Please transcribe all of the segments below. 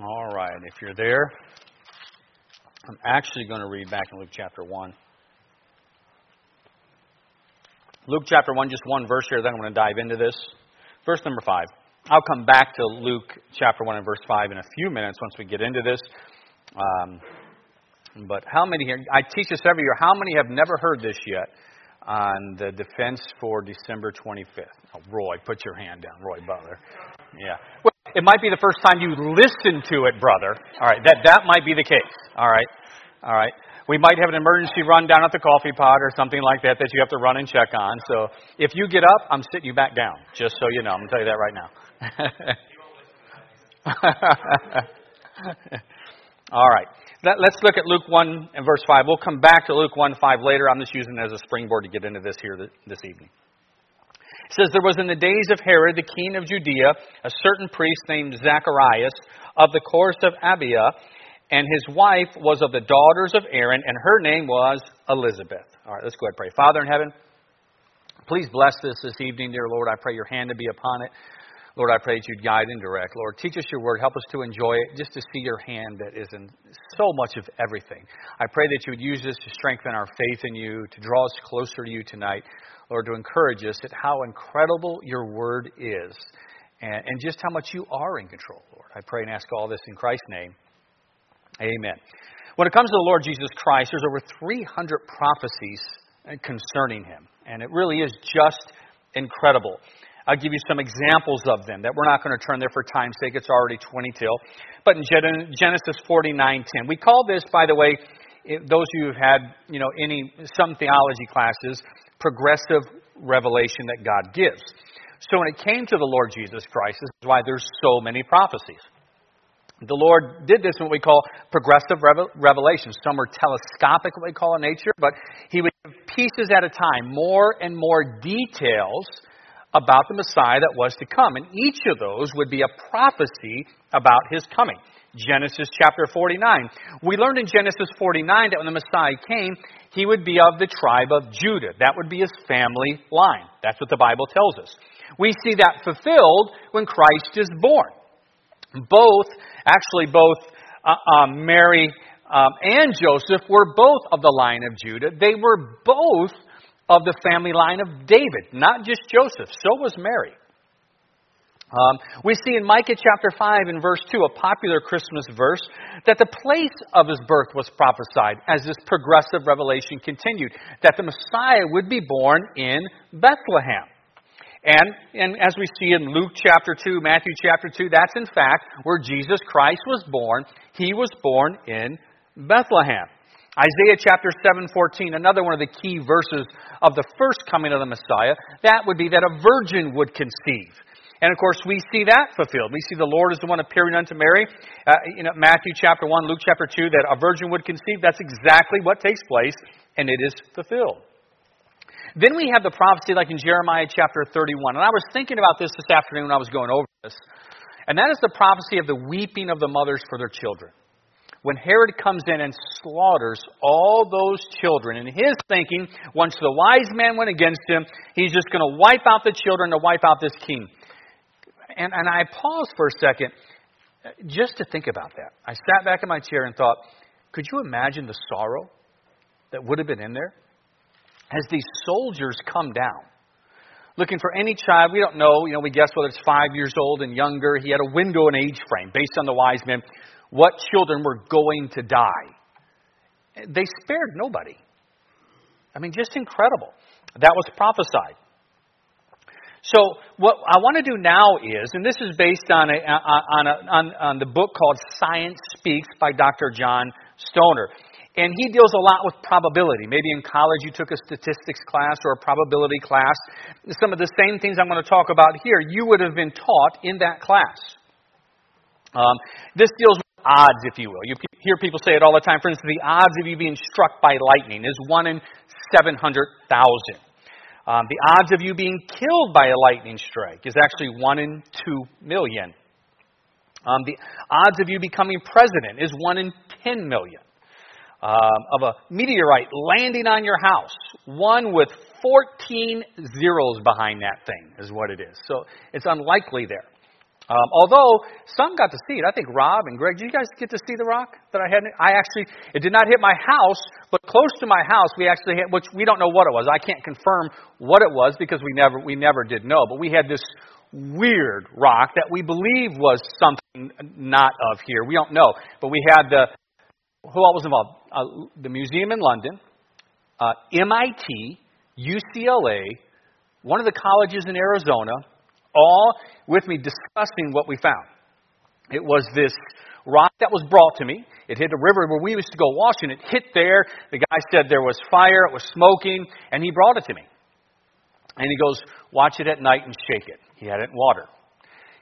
All right, if you're there, I'm actually going to read back in Luke chapter 1. Luke chapter 1, just one verse here, then I'm going to dive into this. Verse number 5. I'll come back to Luke chapter 1 and verse 5 in a few minutes once we get into this. Um, but how many here, I teach this every year, how many have never heard this yet on the defense for December 25th? Oh, Roy, put your hand down. Roy Butler. Yeah. Well, it might be the first time you listen to it, brother. All right, that, that might be the case. All right. All right. We might have an emergency run down at the coffee pot or something like that that you have to run and check on. So if you get up, I'm sitting you back down, just so you know. I'm going to tell you that right now. All right. Let's look at Luke 1 and verse 5. We'll come back to Luke 1 5 later. I'm just using it as a springboard to get into this here this evening. It says, There was in the days of Herod, the king of Judea, a certain priest named Zacharias of the course of Abia, and his wife was of the daughters of Aaron, and her name was Elizabeth. All right, let's go ahead and pray. Father in heaven, please bless this this evening, dear Lord. I pray your hand to be upon it. Lord, I pray that you'd guide and direct. Lord, teach us your word. Help us to enjoy it, just to see your hand that is in so much of everything. I pray that you would use this to strengthen our faith in you, to draw us closer to you tonight. Lord, to encourage us at how incredible your word is and, and just how much you are in control, Lord. I pray and ask all this in Christ's name. Amen. When it comes to the Lord Jesus Christ, there's over 300 prophecies concerning him, and it really is just incredible. I'll give you some examples of them that we're not going to turn there for time's sake. It's already 20 till. But in Genesis 49:10, we call this, by the way, those of you who've had, you know, any some theology classes, progressive revelation that God gives. So when it came to the Lord Jesus Christ, this is why there's so many prophecies. The Lord did this in what we call progressive revelation. Some are telescopic, what we call in nature, but He would give pieces at a time, more and more details about the Messiah that was to come. And each of those would be a prophecy about his coming. Genesis chapter 49. We learned in Genesis 49 that when the Messiah came, he would be of the tribe of Judah. That would be his family line. That's what the Bible tells us. We see that fulfilled when Christ is born. Both, actually, both uh, uh, Mary um, and Joseph were both of the line of Judah. They were both of the family line of David, not just Joseph. So was Mary. Um, we see in Micah chapter 5 and verse 2, a popular Christmas verse, that the place of his birth was prophesied as this progressive revelation continued, that the Messiah would be born in Bethlehem. And, and as we see in Luke chapter 2, Matthew chapter 2, that's in fact where Jesus Christ was born. He was born in Bethlehem. Isaiah chapter 7:14, another one of the key verses of the first coming of the Messiah, that would be that a virgin would conceive. And of course, we see that fulfilled. We see the Lord is the one appearing unto Mary. Uh, you know, Matthew chapter 1, Luke chapter 2, that a virgin would conceive. That's exactly what takes place, and it is fulfilled. Then we have the prophecy like in Jeremiah chapter 31. And I was thinking about this this afternoon when I was going over this. And that is the prophecy of the weeping of the mothers for their children when Herod comes in and slaughters all those children, in his thinking, once the wise man went against him, he's just going to wipe out the children to wipe out this king. And, and I paused for a second just to think about that. I sat back in my chair and thought, could you imagine the sorrow that would have been in there? As these soldiers come down, looking for any child, we don't know, you know, we guess whether it's five years old and younger. He had a window and age frame based on the wise men what children were going to die. They spared nobody. I mean, just incredible. That was prophesied. So, what I want to do now is, and this is based on, a, on, a, on, on the book called Science Speaks by Dr. John Stoner. And he deals a lot with probability. Maybe in college you took a statistics class or a probability class. Some of the same things I'm going to talk about here, you would have been taught in that class. Um, this deals odds, if you will. You hear people say it all the time. For instance, the odds of you being struck by lightning is 1 in 700,000. Um, the odds of you being killed by a lightning strike is actually 1 in 2 million. Um, the odds of you becoming president is 1 in 10 million. Um, of a meteorite landing on your house, one with 14 zeros behind that thing is what it is. So it's unlikely there. Um, although some got to see it. I think Rob and Greg, did you guys get to see the rock that I had? I actually, it did not hit my house, but close to my house, we actually hit, which we don't know what it was. I can't confirm what it was because we never, we never did know. But we had this weird rock that we believe was something not of here. We don't know. But we had the, who all was involved? Uh, the museum in London, uh, MIT, UCLA, one of the colleges in Arizona, all with me discussing what we found. It was this rock that was brought to me. It hit a river where we used to go washing. It hit there. The guy said there was fire, it was smoking, and he brought it to me. And he goes, Watch it at night and shake it. He had it in water.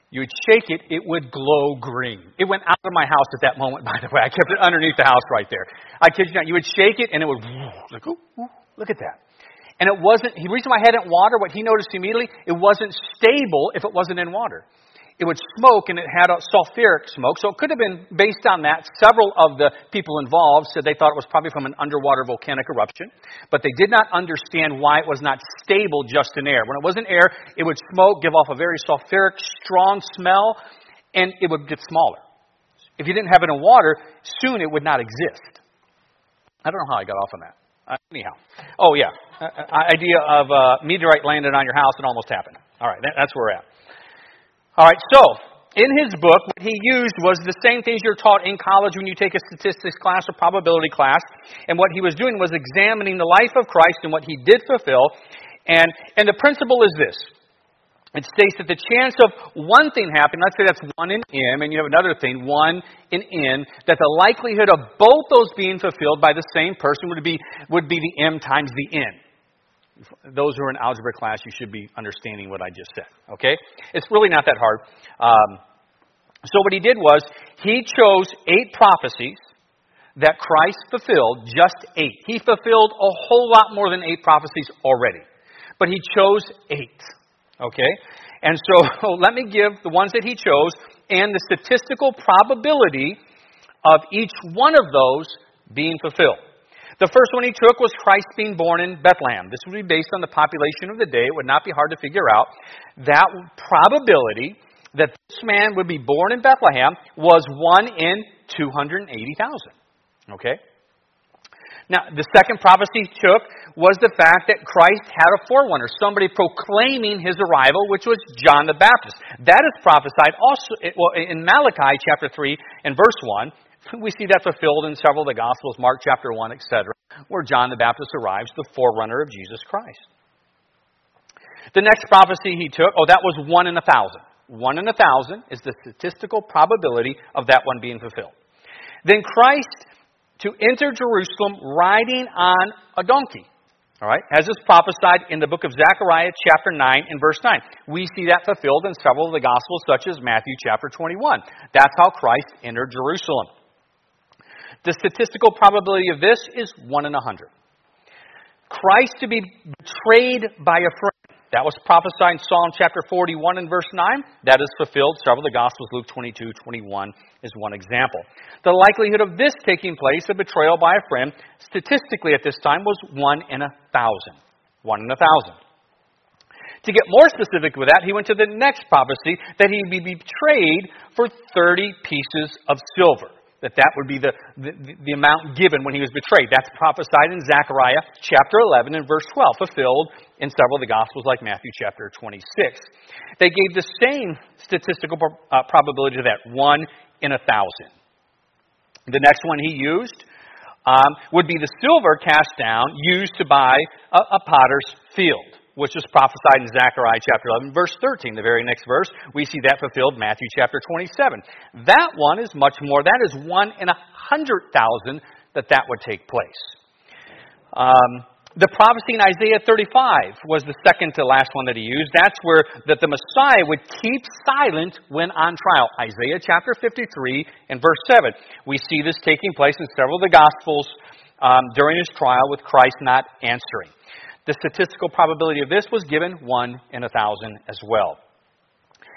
You would shake it, it would glow green. It went out of my house at that moment, by the way. I kept it underneath the house right there. I kid you not. You would shake it, and it would, like, ooh, ooh, look at that. And it wasn't, the reason why I hadn't water, what he noticed immediately, it wasn't stable if it wasn't in water. It would smoke and it had a sulfuric smoke. So it could have been based on that. Several of the people involved said they thought it was probably from an underwater volcanic eruption, but they did not understand why it was not stable just in air. When it was in air, it would smoke, give off a very sulfuric, strong smell, and it would get smaller. If you didn't have it in water, soon it would not exist. I don't know how I got off on that. Uh, anyhow, oh yeah, uh, uh, idea of uh, meteorite landed on your house and almost happened. All right, that, that's where we're at. All right, so in his book, what he used was the same things you're taught in college when you take a statistics class or probability class. And what he was doing was examining the life of Christ and what he did fulfill. And, and the principle is this it states that the chance of one thing happening, let's say that's one in M, and you have another thing, one in N, that the likelihood of both those being fulfilled by the same person would be, would be the M times the N. Those who are in algebra class, you should be understanding what I just said. Okay? It's really not that hard. Um, so what he did was, he chose eight prophecies that Christ fulfilled, just eight. He fulfilled a whole lot more than eight prophecies already. But he chose eight. Okay? And so let me give the ones that he chose and the statistical probability of each one of those being fulfilled. The first one he took was Christ being born in Bethlehem. This would be based on the population of the day. It would not be hard to figure out. That probability that this man would be born in Bethlehem was 1 in 280,000. Okay? Now, the second prophecy he took was the fact that Christ had a forerunner, somebody proclaiming his arrival, which was John the Baptist. That is prophesied also in Malachi chapter 3 and verse 1. We see that fulfilled in several of the Gospels, Mark chapter 1, etc., where John the Baptist arrives, the forerunner of Jesus Christ. The next prophecy he took, oh, that was one in a thousand. One in a thousand is the statistical probability of that one being fulfilled. Then Christ to enter Jerusalem riding on a donkey. All right, as is prophesied in the book of Zechariah, chapter 9 and verse 9. We see that fulfilled in several of the Gospels, such as Matthew chapter 21. That's how Christ entered Jerusalem. The statistical probability of this is 1 in a 100. Christ to be betrayed by a friend. That was prophesied in Psalm chapter 41 and verse 9. That is fulfilled. Several of the Gospels, Luke 22, 21 is one example. The likelihood of this taking place, a betrayal by a friend, statistically at this time was 1 in a thousand. 1 in a thousand. To get more specific with that, he went to the next prophecy that he would be betrayed for 30 pieces of silver that that would be the, the, the, amount given when he was betrayed. That's prophesied in Zechariah chapter 11 and verse 12, fulfilled in several of the Gospels like Matthew chapter 26. They gave the same statistical uh, probability to that, one in a thousand. The next one he used um, would be the silver cast down used to buy a, a potter's field which was prophesied in Zechariah chapter 11, verse 13. The very next verse, we see that fulfilled Matthew chapter 27. That one is much more. That is one in a hundred thousand that that would take place. Um, the prophecy in Isaiah 35 was the second to last one that he used. That's where that the Messiah would keep silent when on trial. Isaiah chapter 53 and verse 7. We see this taking place in several of the Gospels um, during his trial with Christ not answering. The statistical probability of this was given 1 in a thousand as well.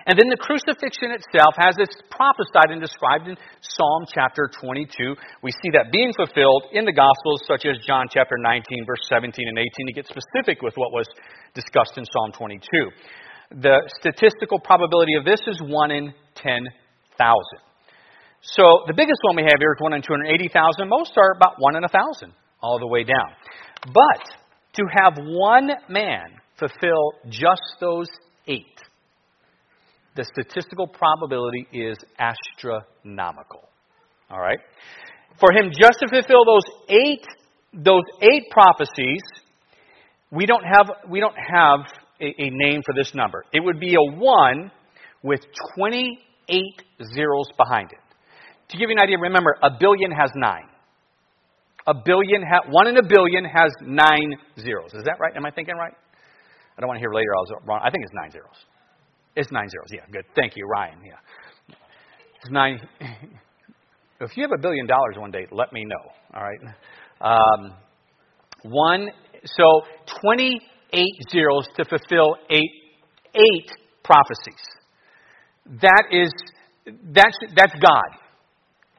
And then the crucifixion itself, has it's prophesied and described in Psalm chapter 22, we see that being fulfilled in the Gospels, such as John chapter 19, verse 17 and 18, to get specific with what was discussed in Psalm 22. the statistical probability of this is 1 in 10,000. So the biggest one we have here is 1 in 280,000. Most are about 1 in 1,000, all the way down. But to have one man fulfill just those eight, the statistical probability is astronomical. All right? For him just to fulfill those eight those eight prophecies, we don't have we don't have a, a name for this number. It would be a one with 28 zeros behind it. To give you an idea, remember, a billion has nine. A billion, ha- one in a billion has nine zeros. Is that right? Am I thinking right? I don't want to hear later I was wrong. I think it's nine zeros. It's nine zeros. Yeah, good. Thank you, Ryan. Yeah. It's nine. If you have a billion dollars one day, let me know. All right. Um, one. So 28 zeros to fulfill eight eight prophecies. That is that's that's God.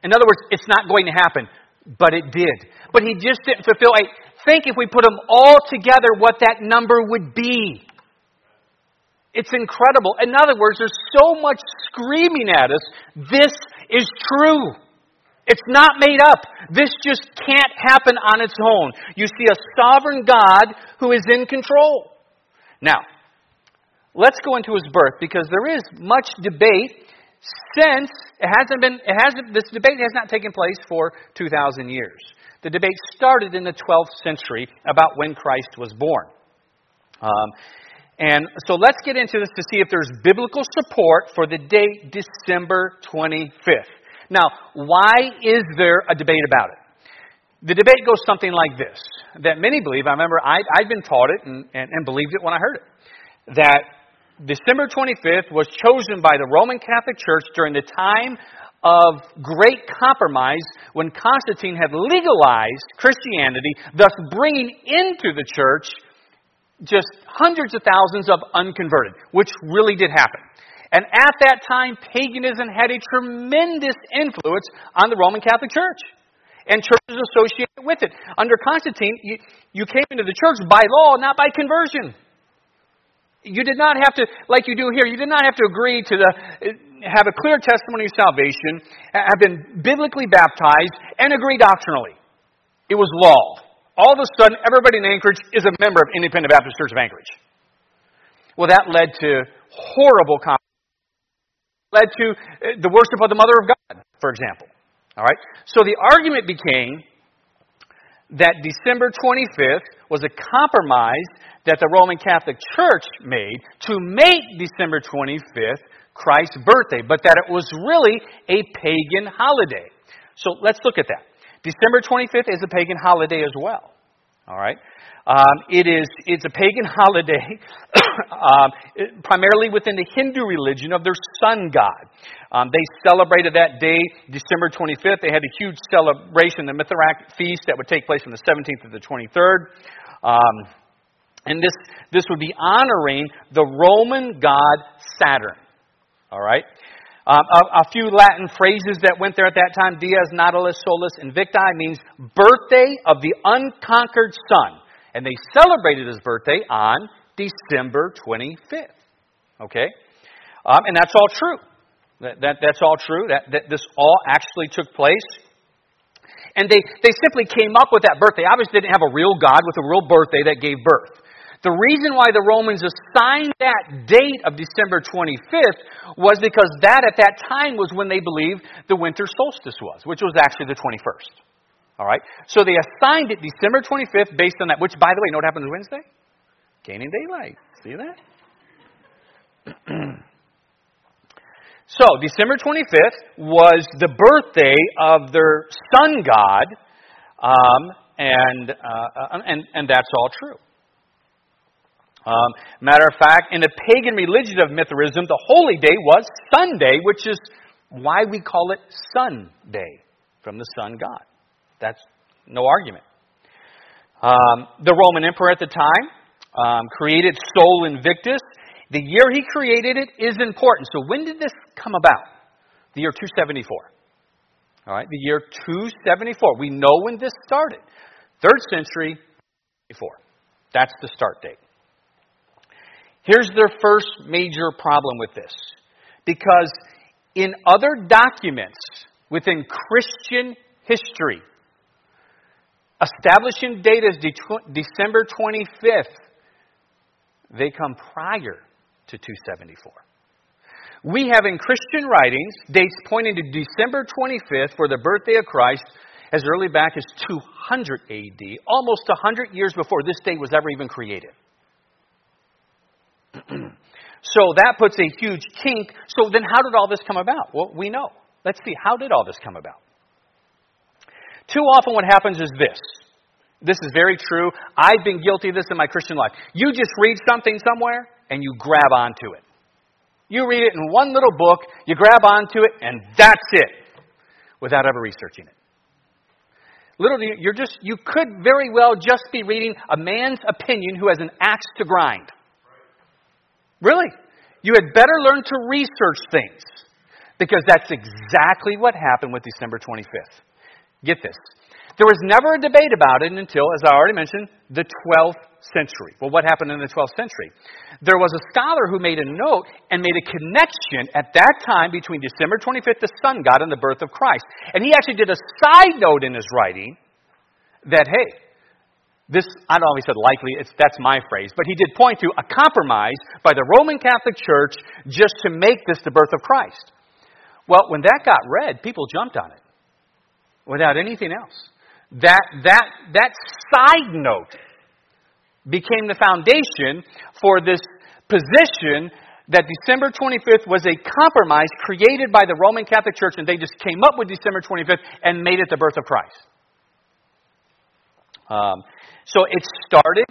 In other words, it's not going to happen, but it did. But he just didn't fulfill eight. Think if we put them all together, what that number would be. It's incredible. In other words, there's so much screaming at us. This is true. It's not made up. This just can't happen on its own. You see a sovereign God who is in control. Now, let's go into his birth because there is much debate since it hasn't been it hasn't this debate has not taken place for 2000 years. The debate started in the 12th century about when Christ was born. Um, and so let's get into this to see if there's biblical support for the date December 25th. Now, why is there a debate about it? The debate goes something like this that many believe, I remember I, I'd been taught it and, and, and believed it when I heard it, that December 25th was chosen by the Roman Catholic Church during the time of great compromise when Constantine had legalized Christianity, thus bringing into the church just hundreds of thousands of unconverted, which really did happen. And at that time, paganism had a tremendous influence on the Roman Catholic Church and churches associated with it. Under Constantine, you, you came into the church by law, not by conversion. You did not have to, like you do here, you did not have to agree to the, have a clear testimony of salvation, have been biblically baptized, and agree doctrinally. It was law. All of a sudden, everybody in Anchorage is a member of Independent Baptist Church of Anchorage. Well, that led to horrible conflict. led to uh, the worship of the Mother of God, for example. All right? So the argument became that December 25th was a compromise that the Roman Catholic Church made to make December 25th Christ's birthday, but that it was really a pagan holiday. So let's look at that. December 25th is a pagan holiday as well. All right? Um, it is it's a pagan holiday, um, primarily within the Hindu religion of their sun god. Um, they celebrated that day, December 25th. They had a huge celebration, the Mithraic feast, that would take place from the 17th to the 23rd. Um, and this this would be honoring the Roman god Saturn. All right. Um, a, a, few Latin phrases that went there at that time. Dies Natalis Solis Invicti means birthday of the unconquered sun. And they celebrated his birthday on December 25th. Okay? Um, and that's all true. That, that, that's all true. That, that this all actually took place. And they, they simply came up with that birthday. Obviously, they didn't have a real God with a real birthday that gave birth. The reason why the Romans assigned that date of December 25th was because that at that time was when they believed the winter solstice was, which was actually the 21st. All right? So they assigned it December 25th based on that, which, by the way, you know what happens Wednesday? Gaining daylight. See that? so, December 25th was the birthday of their sun god, um, and, uh, and, and that's all true. Um, matter of fact, in the pagan religion of Mithraism, the holy day was Sunday, which is why we call it Sunday, from the sun god. That's no argument. Um, the Roman emperor at the time um, created Sol Invictus. The year he created it is important. So when did this come about? The year 274. All right, the year 274. We know when this started. Third century, before. That's the start date. Here's their first major problem with this. Because in other documents within Christian history, establishing date as December 25th, they come prior to 274. We have in Christian writings dates pointing to December 25th for the birthday of Christ as early back as 200 AD, almost 100 years before this date was ever even created. So that puts a huge kink. So then, how did all this come about? Well, we know. Let's see, how did all this come about? Too often, what happens is this. This is very true. I've been guilty of this in my Christian life. You just read something somewhere and you grab onto it. You read it in one little book, you grab onto it, and that's it, without ever researching it. Literally, you're just, you could very well just be reading a man's opinion who has an axe to grind. Really. You had better learn to research things because that's exactly what happened with December 25th. Get this. There was never a debate about it until, as I already mentioned, the 12th century. Well, what happened in the 12th century? There was a scholar who made a note and made a connection at that time between December 25th, the sun god, and the birth of Christ. And he actually did a side note in his writing that, hey, this, I don't know if he said likely, that's my phrase, but he did point to a compromise by the Roman Catholic Church just to make this the birth of Christ. Well, when that got read, people jumped on it without anything else that, that, that side note became the foundation for this position that December 25th was a compromise created by the Roman Catholic Church, and they just came up with December 25th and made it the birth of Christ. Um, so it started.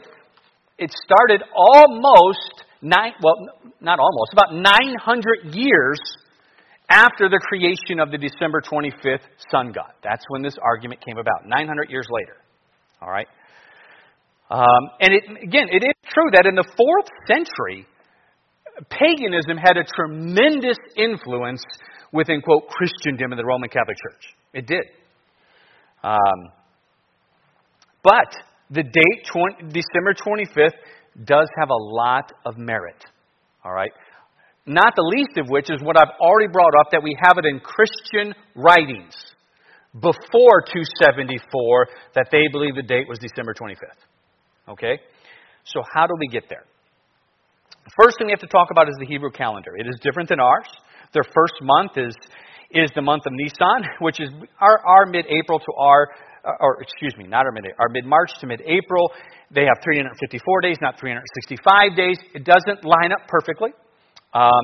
It started almost nine. Well, not almost. About 900 years after the creation of the December 25th sun god. That's when this argument came about, 900 years later. All right? Um, and it, again, it is true that in the fourth century, paganism had a tremendous influence within, quote, Christendom in the Roman Catholic Church. It did. Um, but the date, 20, December 25th, does have a lot of merit. All right? Not the least of which is what I've already brought up that we have it in Christian writings before 274 that they believe the date was December 25th. Okay? So, how do we get there? The first thing we have to talk about is the Hebrew calendar. It is different than ours. Their first month is, is the month of Nisan, which is our, our mid April to our, or excuse me, not our mid our mid March to mid April. They have 354 days, not 365 days. It doesn't line up perfectly. Um,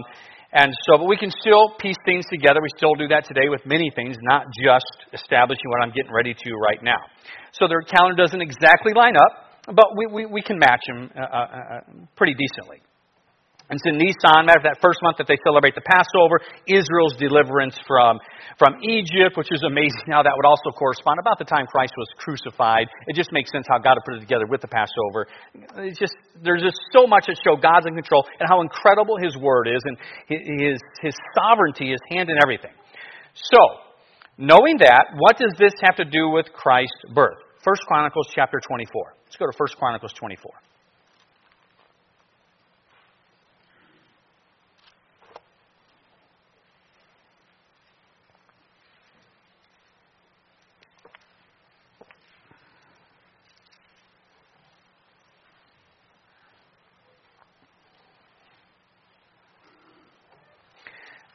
and so, but we can still piece things together. We still do that today with many things, not just establishing what I'm getting ready to right now. So their calendar doesn't exactly line up, but we, we, we can match them uh, uh, uh pretty decently. And so Nisan, matter of that first month that they celebrate the Passover, Israel's deliverance from, from Egypt, which is amazing how that would also correspond about the time Christ was crucified. It just makes sense how God would put it together with the Passover. It's just, there's just so much that show God's in control and how incredible His Word is and His, His sovereignty, His hand in everything. So, knowing that, what does this have to do with Christ's birth? First Chronicles chapter 24. Let's go to First Chronicles 24.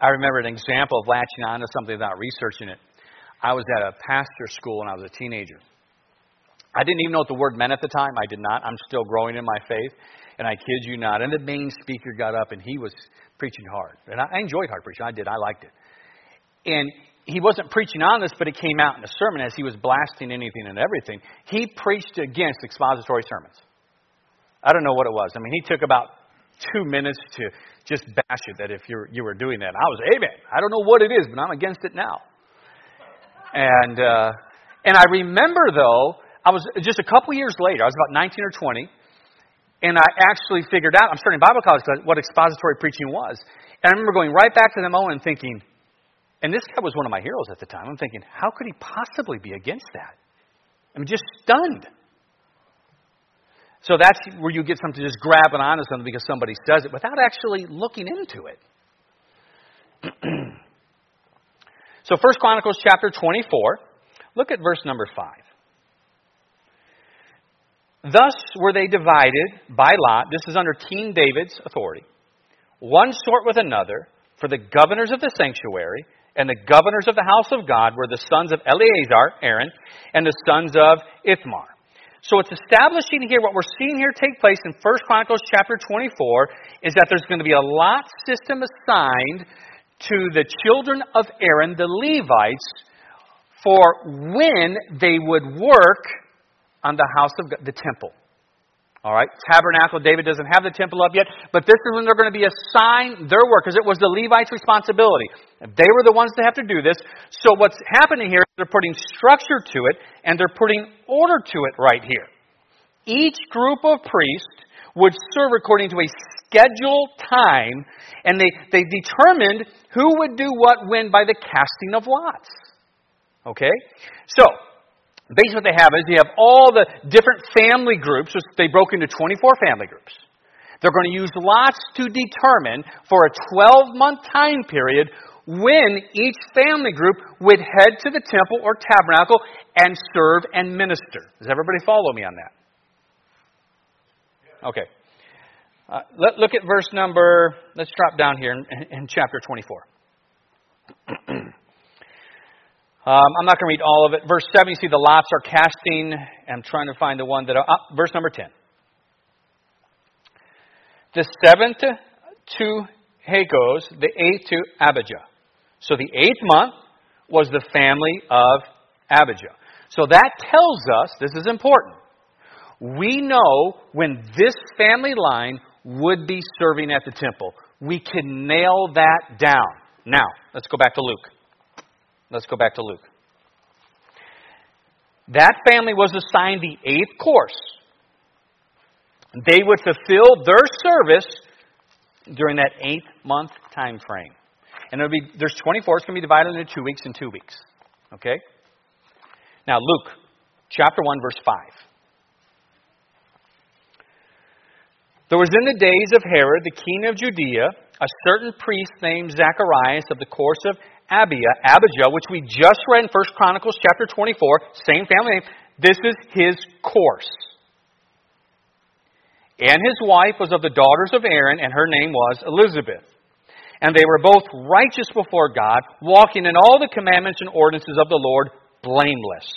I remember an example of latching on to something without researching it. I was at a pastor school when I was a teenager. I didn't even know what the word meant at the time. I did not. I'm still growing in my faith. And I kid you not. And the main speaker got up and he was preaching hard. And I enjoyed hard preaching. I did. I liked it. And he wasn't preaching on this, but it came out in the sermon as he was blasting anything and everything. He preached against expository sermons. I don't know what it was. I mean, he took about two minutes to just bash it that if you you were doing that. I was, amen. I don't know what it is, but I'm against it now. And uh, and I remember though, I was just a couple years later. I was about 19 or 20, and I actually figured out. I'm starting Bible college what expository preaching was, and I remember going right back to the moment and thinking. And this guy was one of my heroes at the time. I'm thinking, how could he possibly be against that? I'm just stunned. So that's where you get something to just grabbing onto something because somebody says it without actually looking into it. so First Chronicles chapter 24, look at verse number 5. Thus were they divided by lot. This is under King David's authority. One sort with another for the governors of the sanctuary and the governors of the house of God were the sons of Eleazar, Aaron, and the sons of Ithamar. So it's establishing here what we're seeing here take place in 1 Chronicles chapter 24 is that there's going to be a lot system assigned to the children of Aaron, the Levites, for when they would work on the house of God, the temple. All right, tabernacle. David doesn't have the temple up yet, but this is when they're going to be assigned their work because it was the Levites' responsibility. They were the ones that have to do this. So what's happening here is they're putting structure to it and they're putting order to it right here. Each group of priests would serve according to a scheduled time, and they, they determined who would do what when by the casting of lots. Okay? So, basically what they have is you have all the different family groups, which they broke into 24 family groups. They're going to use lots to determine for a 12 month time period when each family group would head to the temple or tabernacle and serve and minister. Does everybody follow me on that? Okay. Uh, let, look at verse number, let's drop down here in, in chapter 24. Um, I'm not going to read all of it. Verse 7, you see the lots are casting. I'm trying to find the one that. Uh, verse number 10. The seventh to Hakkoz, the eighth to Abijah. So the eighth month was the family of Abijah. So that tells us, this is important, we know when this family line would be serving at the temple. We can nail that down. Now, let's go back to Luke. Let's go back to Luke. That family was assigned the eighth course. They would fulfill their service during that eight month time frame. And it'll be there's 24. It's going to be divided into two weeks and two weeks. Okay. Now Luke, chapter one, verse five. There was in the days of Herod, the king of Judea, a certain priest named Zacharias of the course of Abia, Abijah, which we just read in 1 Chronicles chapter 24, same family name. This is his course. And his wife was of the daughters of Aaron, and her name was Elizabeth. And they were both righteous before God, walking in all the commandments and ordinances of the Lord, blameless.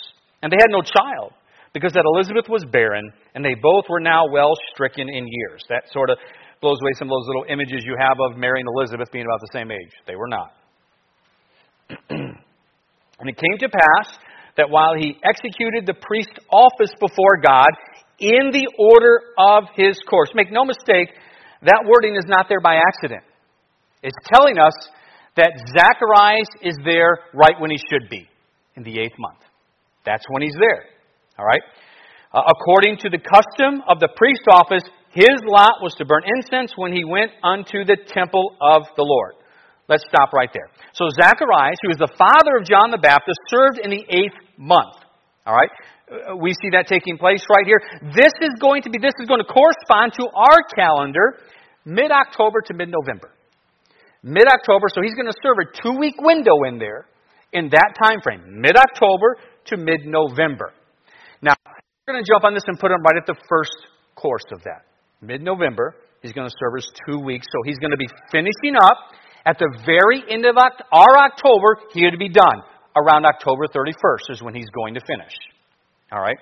And they had no child, because that Elizabeth was barren, and they both were now well stricken in years. That sort of blows away some of those little images you have of Mary and Elizabeth being about the same age. They were not. and it came to pass that while he executed the priest office before God in the order of his course, make no mistake, that wording is not there by accident. It's telling us that Zacharias is there right when he should be, in the eighth month. That's when he's there. All right? Uh, according to the custom of the priest office, his lot was to burn incense when he went unto the temple of the Lord. Let's stop right there. So Zacharias, who is the father of John the Baptist, served in the eighth month. All right? Uh, we see that taking place right here. This is going to be this is going to correspond to our calendar mid-October to mid-November. Mid-October, so he's going to serve a two-week window in there in that time frame, mid-October to mid-November. Now, we're going to jump on this and put him right at the first course of that. Mid-November, he's going to serve us two weeks, so he's going to be finishing up at the very end of our October, he would be done. Around October 31st is when he's going to finish. All right?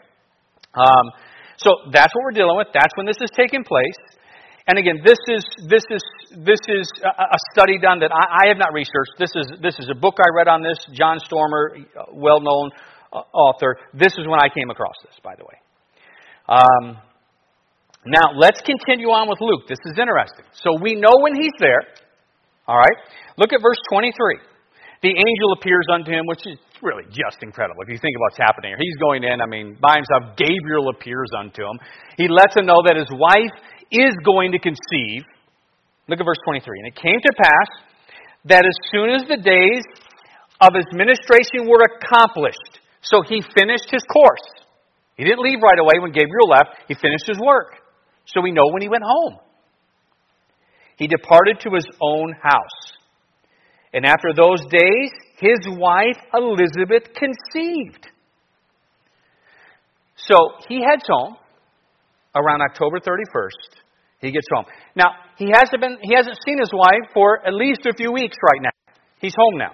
Um, so that's what we're dealing with. That's when this is taking place. And again, this is this is this is a study done that I, I have not researched. This is this is a book I read on this. John Stormer, well known uh, author. This is when I came across this, by the way. Um, now let's continue on with Luke. This is interesting. So we know when he's there. All right? Look at verse 23. The angel appears unto him, which is really just incredible. If you think about what's happening here, he's going in, I mean, by himself. Gabriel appears unto him. He lets him know that his wife is going to conceive. Look at verse 23. And it came to pass that as soon as the days of his ministration were accomplished, so he finished his course. He didn't leave right away when Gabriel left. He finished his work. So we know when he went home. He departed to his own house. And after those days, his wife Elizabeth conceived. So he heads home around October 31st. He gets home. Now, he hasn't been he hasn't seen his wife for at least a few weeks right now. He's home now.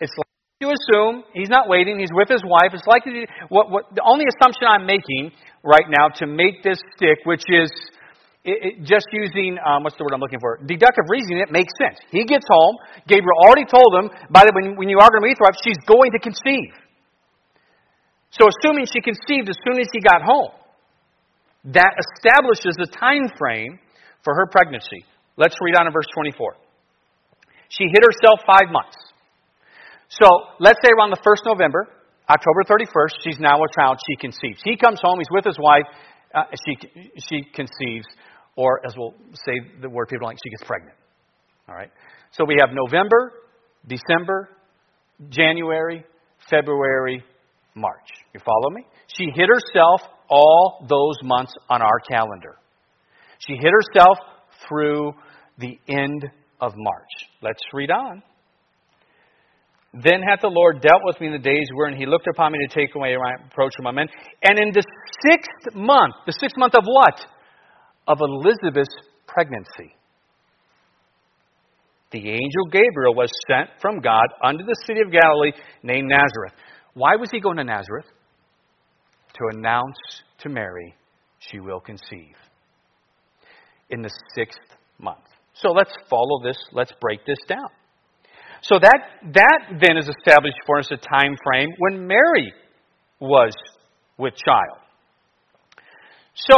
It's likely to assume he's not waiting, he's with his wife. It's likely to, what what the only assumption I'm making right now to make this stick, which is it, it, just using um, what's the word I'm looking for? Deductive reasoning. It makes sense. He gets home. Gabriel already told him, by the when, when you are going to meet wife, she's going to conceive. So, assuming she conceived as soon as he got home, that establishes a time frame for her pregnancy. Let's read on in verse 24. She hid herself five months. So let's say around the 1st November, October 31st, she's now a child, she conceives. He comes home, he's with his wife, uh, she, she conceives, or as we'll say the word people like, she gets pregnant. All right? So we have November, December, January, February, March. You follow me? She hid herself all those months on our calendar. She hid herself through the end of March. Let's read on. Then hath the Lord dealt with me in the days wherein he looked upon me to take away my reproach from my men. And in the sixth month, the sixth month of what? Of Elizabeth's pregnancy. The angel Gabriel was sent from God unto the city of Galilee named Nazareth. Why was he going to Nazareth? To announce to Mary she will conceive in the sixth month. So let's follow this, let's break this down. So that, that then is established for us a time frame when Mary was with child. So,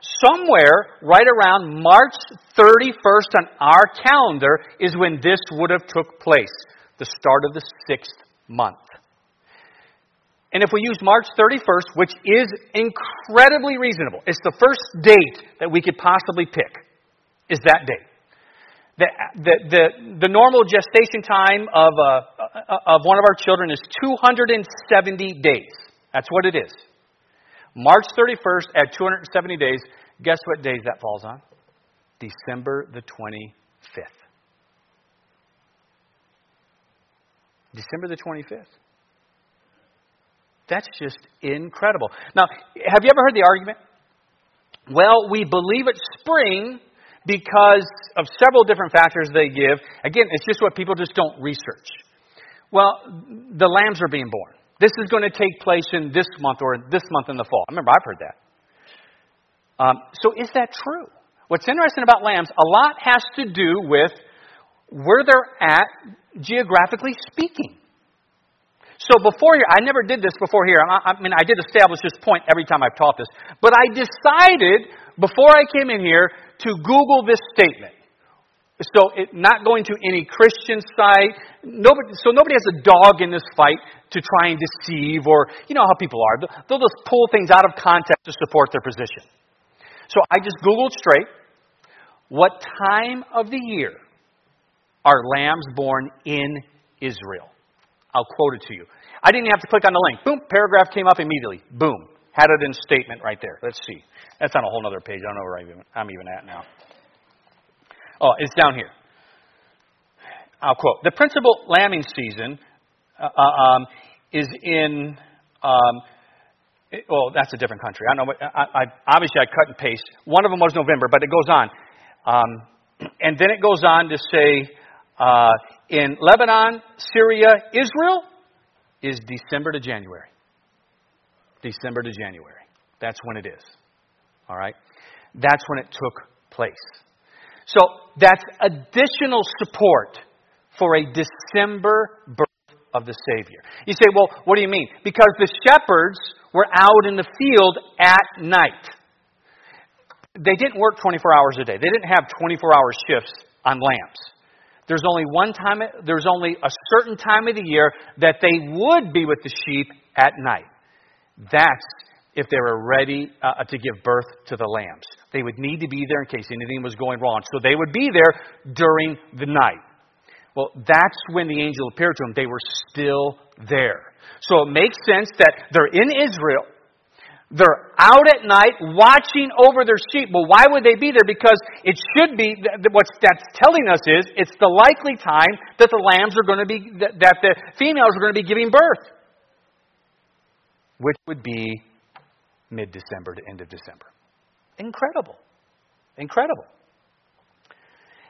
somewhere right around March 31st on our calendar is when this would have took place, the start of the sixth month. And if we use March 31st, which is incredibly reasonable, it's the first date that we could possibly pick, is that date. The, the, the, the normal gestation time of, uh, of one of our children is 270 days. That's what it is. March 31st at 270 days, guess what days that falls on? December the 25th. December the 25th. That's just incredible. Now, have you ever heard the argument? Well, we believe it's spring because of several different factors they give. Again, it's just what people just don't research. Well, the lambs are being born. This is going to take place in this month or this month in the fall. I remember I've heard that. Um, so is that true? What's interesting about lambs, a lot has to do with where they're at geographically speaking. So before here, I never did this before here. I, I mean, I did establish this point every time I've taught this. But I decided before I came in here to Google this statement. So, it, not going to any Christian site. Nobody, so, nobody has a dog in this fight to try and deceive, or, you know how people are. They'll just pull things out of context to support their position. So, I just Googled straight what time of the year are lambs born in Israel? I'll quote it to you. I didn't have to click on the link. Boom, paragraph came up immediately. Boom. Had it in statement right there. Let's see. That's on a whole other page. I don't know where I'm even at now. Oh, it's down here. I'll quote The principal lambing season uh, uh, um, is in, um, it, well, that's a different country. I know. I, I, obviously, I cut and paste. One of them was November, but it goes on. Um, and then it goes on to say uh, in Lebanon, Syria, Israel is December to January. December to January. That's when it is. All right? That's when it took place. So that's additional support for a December birth of the Savior. You say, well, what do you mean? Because the shepherds were out in the field at night. They didn't work 24 hours a day. They didn't have 24 hour shifts on lambs. There's only one time, there's only a certain time of the year that they would be with the sheep at night. That's if they were ready uh, to give birth to the lambs. They would need to be there in case anything was going wrong. So they would be there during the night. Well, that's when the angel appeared to them. They were still there. So it makes sense that they're in Israel. They're out at night watching over their sheep. Well, why would they be there? Because it should be, what that's telling us is, it's the likely time that the lambs are going to be, that the females are going to be giving birth. Which would be mid December to end of December. Incredible. Incredible.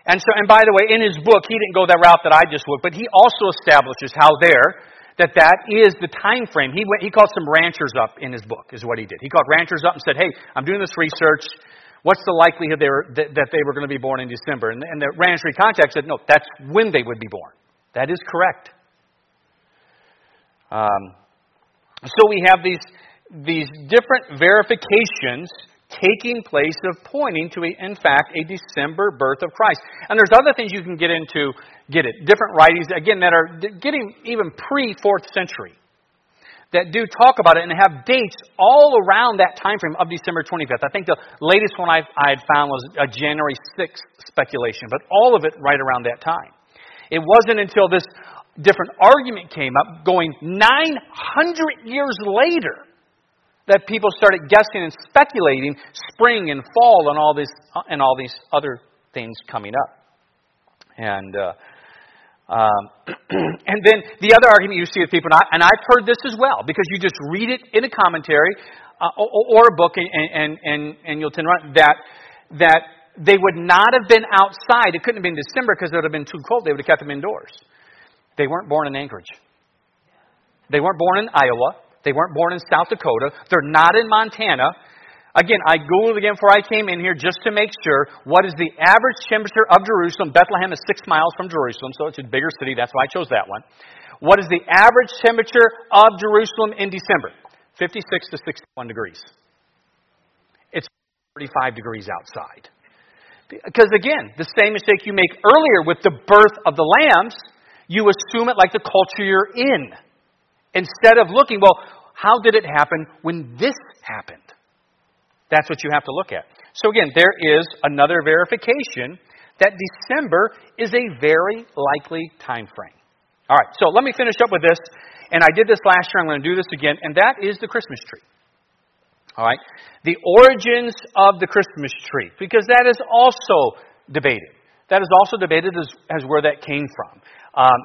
And so, and by the way, in his book, he didn't go that route that I just would, but he also establishes how there, that that is the time frame. He, went, he called some ranchers up in his book, is what he did. He called ranchers up and said, hey, I'm doing this research. What's the likelihood they were, that, that, they were going to be born in December? And, and the rancher contact said, no, that's when they would be born. That is correct. Um, so we have these, these different verifications taking place of pointing to, a, in fact, a December birth of Christ. And there's other things you can get into, get it, different writings, again, that are getting even pre 4th century, that do talk about it and have dates all around that time frame of December 25th. I think the latest one I, I had found was a January 6th speculation, but all of it right around that time. It wasn't until this different argument came up, going 900 years later, that people started guessing and speculating spring and fall and all these and all these other things coming up. And uh, um, and then the other argument you see with people, and, I, and I've heard this as well, because you just read it in a commentary uh, or, or, a book, and and and, and you'll tend to that that they would not have been outside. It couldn't have been December because it would have been too cold. They would have kept them indoors. They weren't born in Anchorage. They weren't born in Iowa. They weren't born in South Dakota. They're not in Montana. Again, I Googled again before I came in here just to make sure what is the average temperature of Jerusalem. Bethlehem is six miles from Jerusalem, so it's a bigger city. That's why I chose that one. What is the average temperature of Jerusalem in December? 56 to 61 degrees. It's 35 degrees outside. Because again, the same mistake you make earlier with the birth of the lambs, you assume it like the culture you're in. Instead of looking, well, how did it happen when this happened? That's what you have to look at. So again, there is another verification that December is a very likely time frame. All right, so let me finish up with this. And I did this last year, I'm going to do this again, and that is the Christmas tree. All right? The origins of the Christmas tree, because that is also debated. That is also debated as, as where that came from. Um,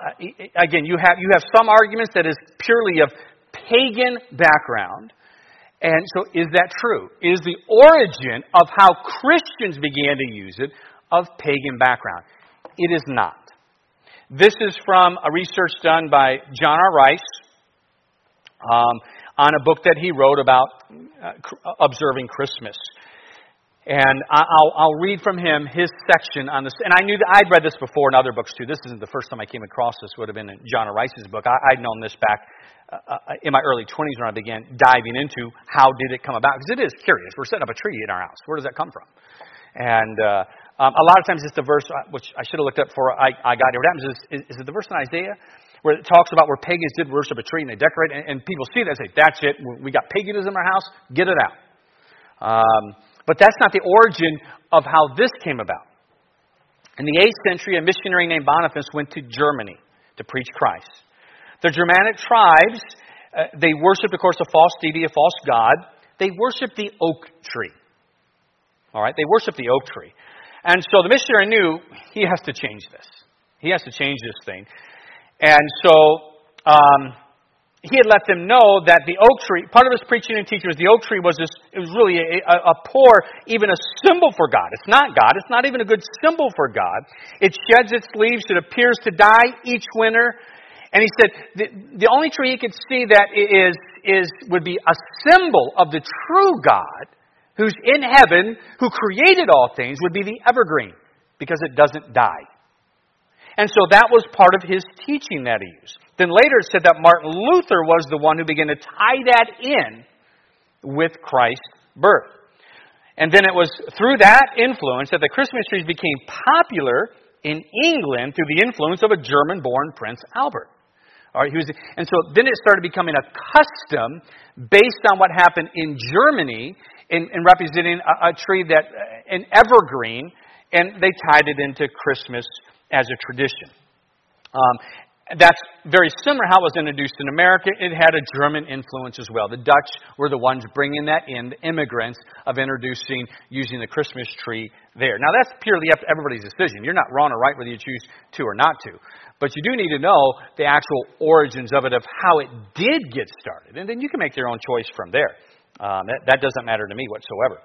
again, you have, you have some arguments that is purely of pagan background. And so, is that true? Is the origin of how Christians began to use it of pagan background? It is not. This is from a research done by John R. Rice um, on a book that he wrote about uh, observing Christmas. And I'll, I'll read from him his section on this. And I knew that I'd read this before in other books too. This isn't the first time I came across this. Would have been in John Rice's book. I, would known this back uh, uh, in my early 20s when I began diving into how did it come about. Because it is curious. We're setting up a tree in our house. Where does that come from? And uh, um, a lot of times it's the verse uh, which I should have looked up before I, I got here. What happens is, is, is it the verse in Isaiah where it talks about where pagans did worship a tree and they decorate, and, and people see that and say, "That's it. We got paganism in our house. Get it out." Um, but that's not the origin of how this came about. In the 8th century, a missionary named Boniface went to Germany to preach Christ. The Germanic tribes, uh, they worshiped, of course, a false deity, a false god. They worshiped the oak tree. All right, they worshiped the oak tree. And so the missionary knew he has to change this. He has to change this thing. And so um, he had let them know that the oak tree, part of his preaching and teaching was the oak tree was this, it was really a, a, poor, even a symbol for God. It's not God. It's not even a good symbol for God. It sheds its leaves. It appears to die each winter. And he said the, the only tree he could see that is, is, would be a symbol of the true God who's in heaven, who created all things, would be the evergreen because it doesn't die. And so that was part of his teaching that he used. Then later it said that Martin Luther was the one who began to tie that in with Christ's birth. And then it was through that influence that the Christmas trees became popular in England through the influence of a German born Prince Albert. All right, he was, and so then it started becoming a custom based on what happened in Germany in, in representing a, a tree that, an evergreen, and they tied it into Christmas as a tradition. Um, that's very similar how it was introduced in America. It had a German influence as well. The Dutch were the ones bringing that in, the immigrants of introducing using the Christmas tree there. Now that's purely up to everybody's decision. You're not wrong or right whether you choose to or not to. But you do need to know the actual origins of it, of how it did get started. And then you can make your own choice from there. Um, that, that doesn't matter to me whatsoever.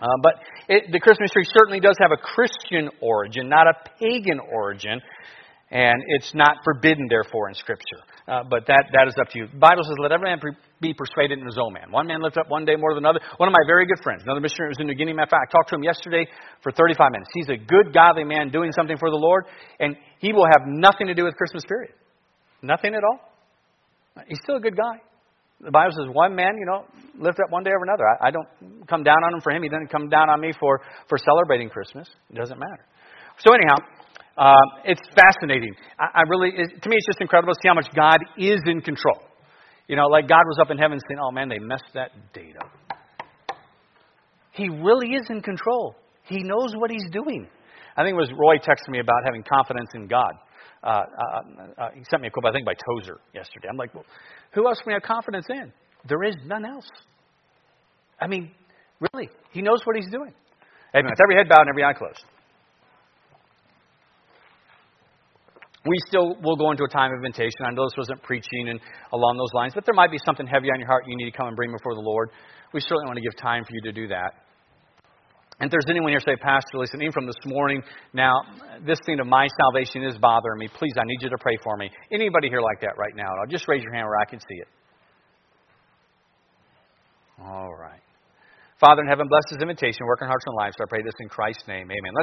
Uh, but it, the Christmas tree certainly does have a Christian origin, not a pagan origin. And it's not forbidden, therefore, in Scripture. Uh, but that, that is up to you. The Bible says, let every man be persuaded in his own man. One man lifts up one day more than another. One of my very good friends, another missionary was in New Guinea. Matter of fact, I talked to him yesterday for 35 minutes. He's a good, godly man doing something for the Lord, and he will have nothing to do with Christmas period. Nothing at all. He's still a good guy. The Bible says one man, you know, lift up one day over another. I, I don't come down on him for him. He doesn't come down on me for, for celebrating Christmas. It doesn't matter. So anyhow, um, it's fascinating. I, I really, it, to me, it's just incredible to see how much God is in control. You know, like God was up in heaven saying, "Oh man, they messed that date up." He really is in control. He knows what he's doing. I think it was Roy texted me about having confidence in God. Uh, uh, uh, he sent me a quote, I think, by Tozer yesterday. I'm like, well, who else can we have confidence in? There is none else. I mean, really, he knows what he's doing. Amen. With every head bowed and every eye closed. We still will go into a time of invitation. I know this wasn't preaching and along those lines, but there might be something heavy on your heart you need to come and bring before the Lord. We certainly want to give time for you to do that. And if there's anyone here say, Pastor, listen, even from this morning, now this thing of my salvation is bothering me. Please, I need you to pray for me. Anybody here like that right now? Just raise your hand where I can see it. All right. Father in heaven, bless this invitation, work in hearts and lives. So I pray this in Christ's name. Amen. Let's